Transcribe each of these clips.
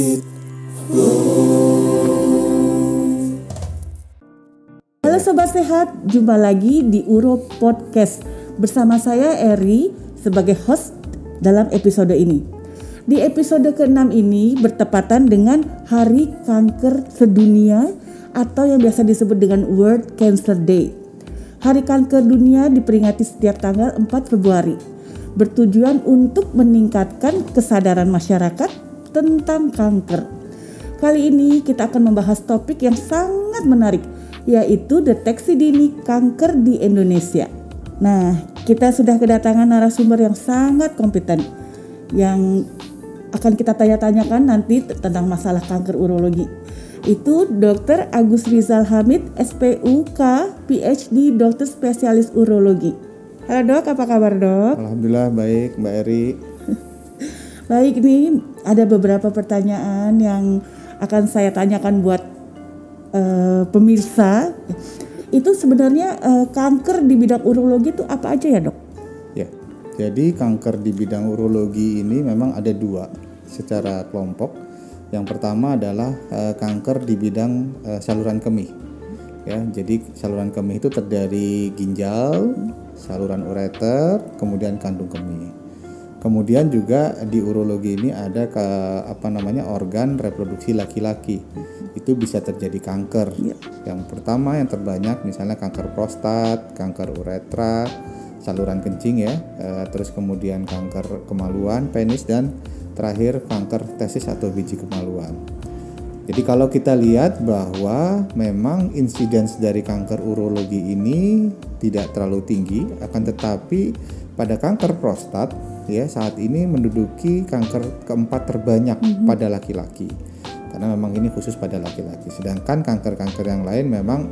it. Halo Sobat Sehat, jumpa lagi di Uro Podcast bersama saya Eri sebagai host dalam episode ini. Di episode ke-6 ini bertepatan dengan Hari Kanker Sedunia atau yang biasa disebut dengan World Cancer Day. Hari Kanker Dunia diperingati setiap tanggal 4 Februari bertujuan untuk meningkatkan kesadaran masyarakat tentang kanker. Kali ini kita akan membahas topik yang sangat menarik yaitu deteksi dini kanker di Indonesia. Nah, kita sudah kedatangan narasumber yang sangat kompeten yang akan kita tanya-tanyakan nanti tentang masalah kanker urologi. Itu Dr. Agus Rizal Hamid, SPUK, PhD, dokter spesialis urologi. Halo dok, apa kabar dok? Alhamdulillah baik Mbak Eri. Baik, ini ada beberapa pertanyaan yang akan saya tanyakan buat uh, pemirsa. Itu sebenarnya uh, kanker di bidang urologi itu apa aja ya dok? Ya, jadi kanker di bidang urologi ini memang ada dua secara kelompok. Yang pertama adalah uh, kanker di bidang uh, saluran kemih. Ya, jadi saluran kemih itu terdiri ginjal, saluran ureter, kemudian kandung kemih. Kemudian juga di urologi ini ada ke apa namanya organ reproduksi laki-laki. Itu bisa terjadi kanker. Ya. Yang pertama yang terbanyak misalnya kanker prostat, kanker uretra, saluran kencing ya, e, terus kemudian kanker kemaluan, penis dan terakhir kanker tesis atau biji kemaluan. Jadi kalau kita lihat bahwa memang insiden dari kanker urologi ini tidak terlalu tinggi, akan tetapi pada kanker prostat ya saat ini menduduki kanker keempat terbanyak mm -hmm. pada laki-laki karena memang ini khusus pada laki-laki sedangkan kanker-kanker yang lain memang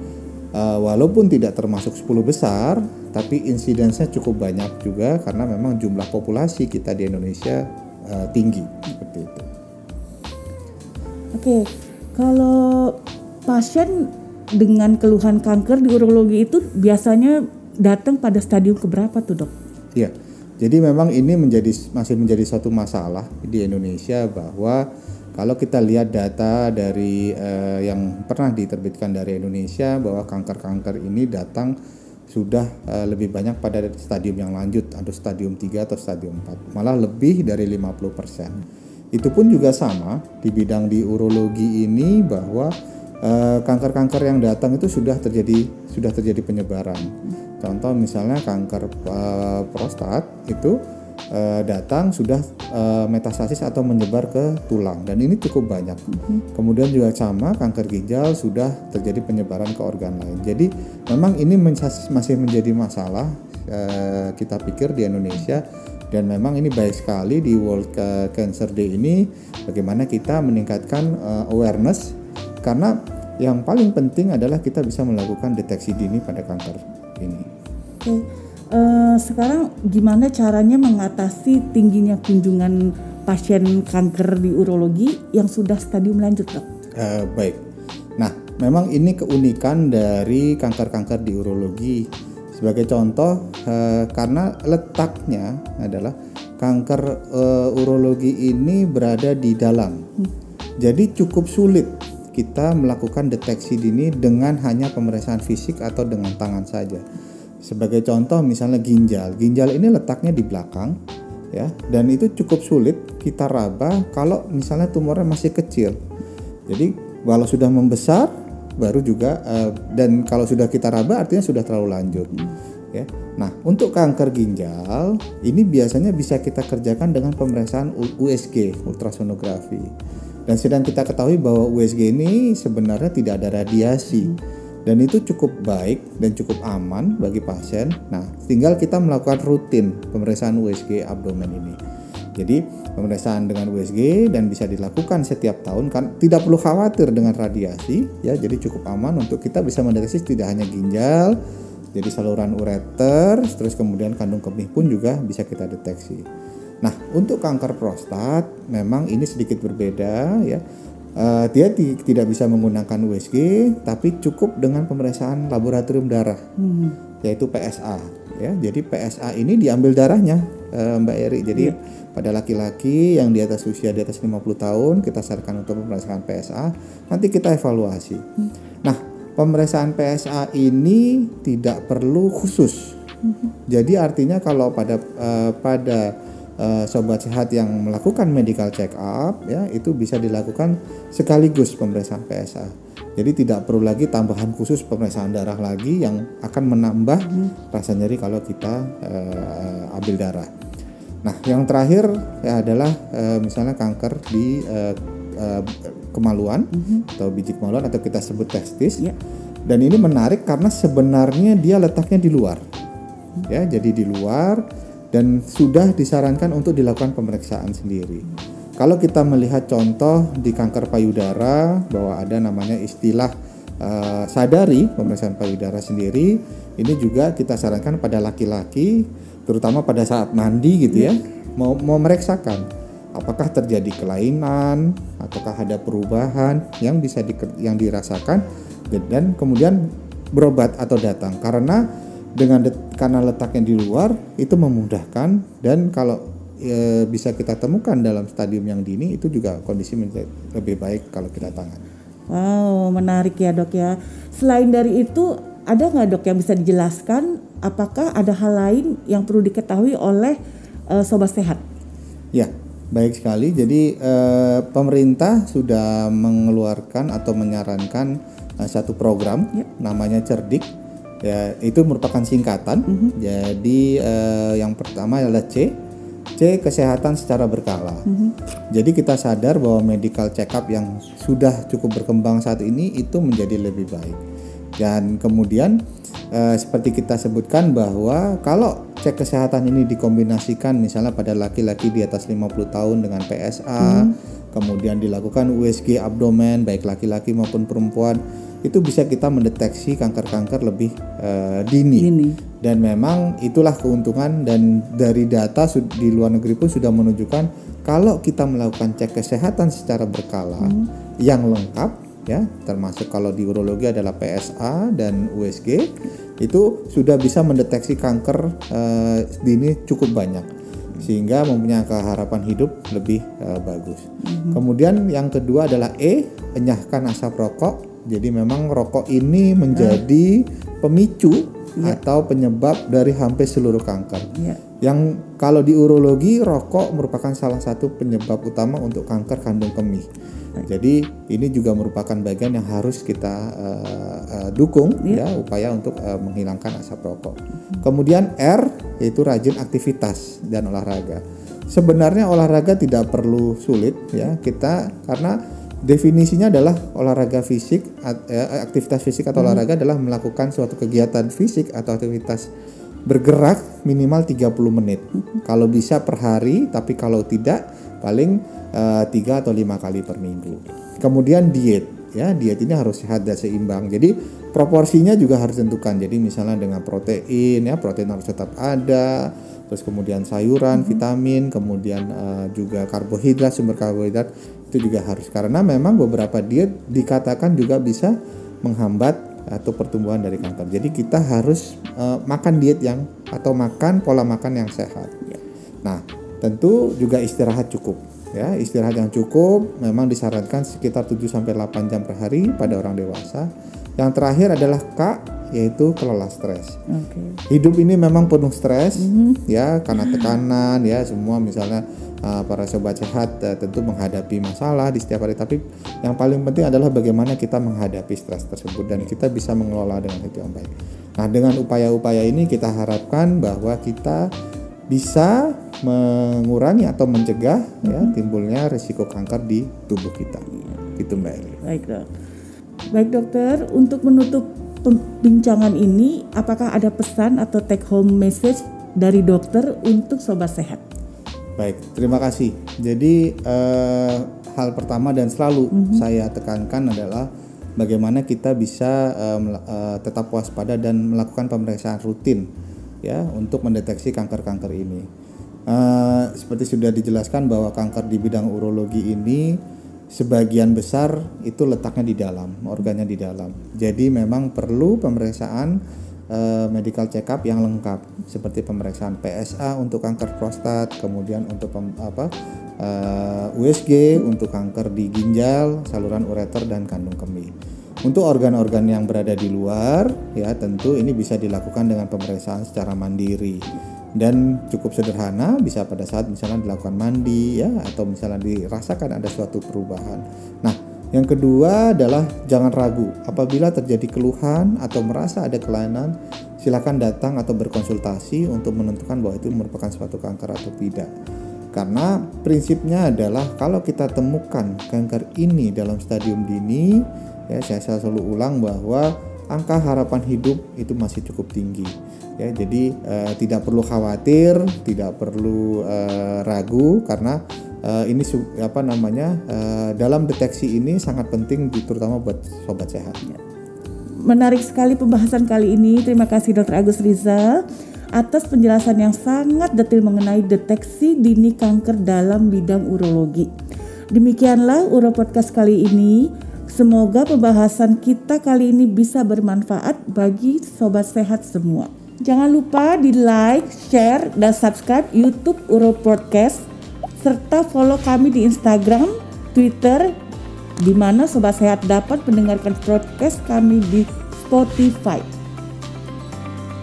uh, walaupun tidak termasuk 10 besar tapi insidensinya cukup banyak juga karena memang jumlah populasi kita di Indonesia uh, tinggi seperti itu. Oke, kalau pasien dengan keluhan kanker di urologi itu biasanya datang pada stadium keberapa tuh dok? Iya. Jadi memang ini menjadi masih menjadi suatu masalah di Indonesia bahwa kalau kita lihat data dari eh, yang pernah diterbitkan dari Indonesia bahwa kanker-kanker ini datang sudah eh, lebih banyak pada stadium yang lanjut atau stadium 3 atau stadium 4 malah lebih dari 50%. Itu pun juga sama di bidang di urologi ini bahwa kanker-kanker yang datang itu sudah terjadi sudah terjadi penyebaran. Contoh misalnya kanker uh, prostat itu uh, datang sudah metastasis atau menyebar ke tulang dan ini cukup banyak. Kemudian juga sama kanker ginjal sudah terjadi penyebaran ke organ lain. Jadi memang ini masih menjadi masalah kita pikir di Indonesia dan memang ini baik sekali di World Cancer Day ini bagaimana kita meningkatkan awareness karena yang paling penting adalah kita bisa melakukan deteksi dini pada kanker ini. Oke, uh, sekarang gimana caranya mengatasi tingginya kunjungan pasien kanker di urologi yang sudah stadium lanjut, dok? Uh, baik. Nah, memang ini keunikan dari kanker-kanker di urologi. Sebagai contoh, uh, karena letaknya adalah kanker uh, urologi ini berada di dalam, hmm. jadi cukup sulit kita melakukan deteksi dini dengan hanya pemeriksaan fisik atau dengan tangan saja. Sebagai contoh misalnya ginjal. Ginjal ini letaknya di belakang ya dan itu cukup sulit kita raba kalau misalnya tumornya masih kecil. Jadi kalau sudah membesar baru juga uh, dan kalau sudah kita raba artinya sudah terlalu lanjut. Ya. Nah, untuk kanker ginjal ini biasanya bisa kita kerjakan dengan pemeriksaan USG, ultrasonografi. Dan sedang kita ketahui bahwa USG ini sebenarnya tidak ada radiasi dan itu cukup baik dan cukup aman bagi pasien. Nah, tinggal kita melakukan rutin pemeriksaan USG abdomen ini. Jadi, pemeriksaan dengan USG dan bisa dilakukan setiap tahun kan tidak perlu khawatir dengan radiasi ya. Jadi cukup aman untuk kita bisa mendeteksi tidak hanya ginjal, jadi saluran ureter, terus kemudian kandung kemih pun juga bisa kita deteksi. Nah, untuk kanker prostat memang ini sedikit berbeda ya. Uh, dia tidak bisa menggunakan USG, tapi cukup dengan pemeriksaan laboratorium darah, hmm. yaitu PSA. ya. Jadi PSA ini diambil darahnya eh, Mbak Eri. Jadi Iya. pada laki-laki yang di atas usia di atas 50 tahun kita sarankan untuk pemeriksaan PSA. Nanti kita evaluasi. Nah, pemeriksaan PSA ini tidak perlu khusus. Jadi artinya kalau pada eh, pada eh, sobat sehat yang melakukan medical check up ya itu bisa dilakukan sekaligus pemeriksaan PSA. Jadi tidak perlu lagi tambahan khusus pemeriksaan darah lagi yang akan menambah rasa nyeri kalau kita eh, ambil darah. Nah, yang terakhir ya adalah eh, misalnya kanker di eh, eh, kemaluan atau biji kemaluan atau kita sebut testis. Ya. Dan ini menarik karena sebenarnya dia letaknya di luar. Ya, jadi di luar dan sudah disarankan untuk dilakukan pemeriksaan sendiri. Kalau kita melihat contoh di kanker payudara bahwa ada namanya istilah eh, sadari pemeriksaan payudara sendiri, ini juga kita sarankan pada laki-laki terutama pada saat mandi gitu ya, mau mau memeriksakan apakah terjadi kelainan ataukah ada perubahan yang bisa di, yang dirasakan dan kemudian berobat atau datang karena dengan det- karena letaknya di luar itu memudahkan dan kalau e, bisa kita temukan dalam stadium yang dini itu juga kondisi menjadi lebih baik kalau kita tangan. Wow, menarik ya dok ya. Selain dari itu, ada nggak dok yang bisa dijelaskan apakah ada hal lain yang perlu diketahui oleh eh, sobat sehat? Ya, baik sekali. Jadi eh, pemerintah sudah mengeluarkan atau menyarankan eh, satu program Ya. namanya Cerdik. Ya, itu merupakan singkatan. Jadi eh, yang pertama adalah C. C kesehatan secara berkala. Jadi kita sadar bahwa medical check up yang sudah cukup berkembang saat ini itu menjadi lebih baik. Dan kemudian eh, seperti kita sebutkan bahwa kalau cek kesehatan ini dikombinasikan misalnya pada laki-laki di atas 50 tahun dengan PSA, kemudian dilakukan USG abdomen baik laki-laki maupun perempuan, itu bisa kita mendeteksi kanker-kanker lebih eh, dini. Ini. Dan memang itulah keuntungan dan dari data di luar negeri pun sudah menunjukkan kalau kita melakukan cek kesehatan secara berkala yang lengkap ya termasuk kalau di urologi adalah PSA dan USG itu sudah bisa mendeteksi kanker eh, dini cukup banyak sehingga mempunyai harapan hidup lebih eh, bagus. Kemudian yang kedua adalah E enyahkan asap rokok. Jadi memang rokok ini menjadi pemicu atau penyebab dari hampir seluruh kanker. Ya. Yang kalau di urologi rokok merupakan salah satu penyebab utama untuk kanker kandung kemih. Jadi ini juga merupakan bagian yang harus kita eh, eh, dukung ya upaya untuk eh, menghilangkan asap rokok. Kemudian R yaitu rajin aktivitas dan olahraga. Sebenarnya olahraga tidak perlu sulit ya kita karena definisinya adalah olahraga fisik eh, aktivitas fisik atau olahraga adalah melakukan suatu kegiatan fisik atau aktivitas bergerak minimal 30 menit. Kalau bisa per hari, tapi kalau tidak paling eh, tiga atau lima kali per minggu. Kemudian diet, ya diet ini harus sehat dan seimbang. Jadi proporsinya juga harus tentukan. Jadi misalnya dengan protein, ya protein harus tetap ada. Terus kemudian sayuran, vitamin, kemudian eh, juga karbohidrat, sumber karbohidrat itu juga harus. Karena memang beberapa diet dikatakan juga bisa menghambat atau pertumbuhan dari kanker. Jadi kita harus eh, makan diet yang atau makan pola makan yang sehat. Nah, tentu juga istirahat cukup. Ya, istirahat yang cukup memang disarankan sekitar 7 sampai 8 jam per hari pada orang dewasa. Yang terakhir adalah K yaitu kelola stres. Oke. Hidup ini memang penuh stres ya karena tekanan ya semua misalnya uh, para sobat sehat uh, tentu menghadapi masalah di setiap hari tapi yang paling penting adalah bagaimana kita menghadapi stres tersebut dan kita bisa mengelola dengan itu yang baik. Nah, dengan upaya-upaya ini kita harapkan bahwa kita bisa mengurangi atau mencegah ya timbulnya risiko kanker di tubuh kita. Gitu Mbak Eli. Baik dok. Baik dokter, untuk menutup pembincangan ini, apakah ada pesan atau take home message dari dokter untuk sobat sehat? Baik, terima kasih. Jadi eh, hal pertama dan selalu saya tekankan adalah bagaimana kita bisa eh, eh, tetap waspada dan melakukan pemeriksaan rutin ya untuk mendeteksi kanker-kanker ini. Eh, seperti sudah dijelaskan bahwa kanker di bidang urologi ini sebagian besar itu letaknya di dalam, organnya di dalam. Jadi memang perlu pemeriksaan uh, medical check up yang lengkap seperti pemeriksaan PSA untuk kanker prostat, kemudian untuk pem, apa uh, eh, USG untuk kanker di ginjal, saluran ureter dan kandung kemih. Untuk organ-organ yang berada di luar, ya tentu ini bisa dilakukan dengan pemeriksaan secara mandiri dan cukup sederhana, bisa pada saat misalnya dilakukan mandi ya atau misalnya dirasakan ada suatu perubahan. Nah, yang kedua adalah jangan ragu apabila terjadi keluhan atau merasa ada kelainan, silakan datang atau berkonsultasi untuk menentukan bahwa itu merupakan suatu kanker atau tidak. Karena prinsipnya adalah kalau kita temukan kanker ini dalam stadium dini, ya saya selalu ulang bahwa angka harapan hidup itu masih cukup tinggi. Ya jadi uh, tidak perlu khawatir tidak perlu uh, ragu karena uh, ini apa namanya uh, dalam deteksi ini sangat penting terutama buat sobat sehat. Menarik sekali pembahasan kali ini. Terima kasih dokter Agus Rizal atas penjelasan yang sangat detail mengenai deteksi dini kanker dalam bidang urologi. Demikianlah Uro Podcast kali ini Semoga pembahasan kita kali ini bisa bermanfaat bagi sobat sehat semua. Jangan lupa di like, share, dan subscribe YouTube Uro Podcast serta follow kami di Instagram, Twitter, di mana sobat sehat dapat mendengarkan podcast kami di Spotify.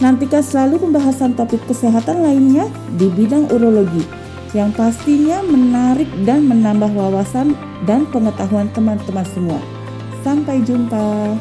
Nantikan selalu pembahasan topik kesehatan lainnya di bidang urologi yang pastinya menarik dan menambah wawasan dan pengetahuan teman-teman semua. Sampai jumpa.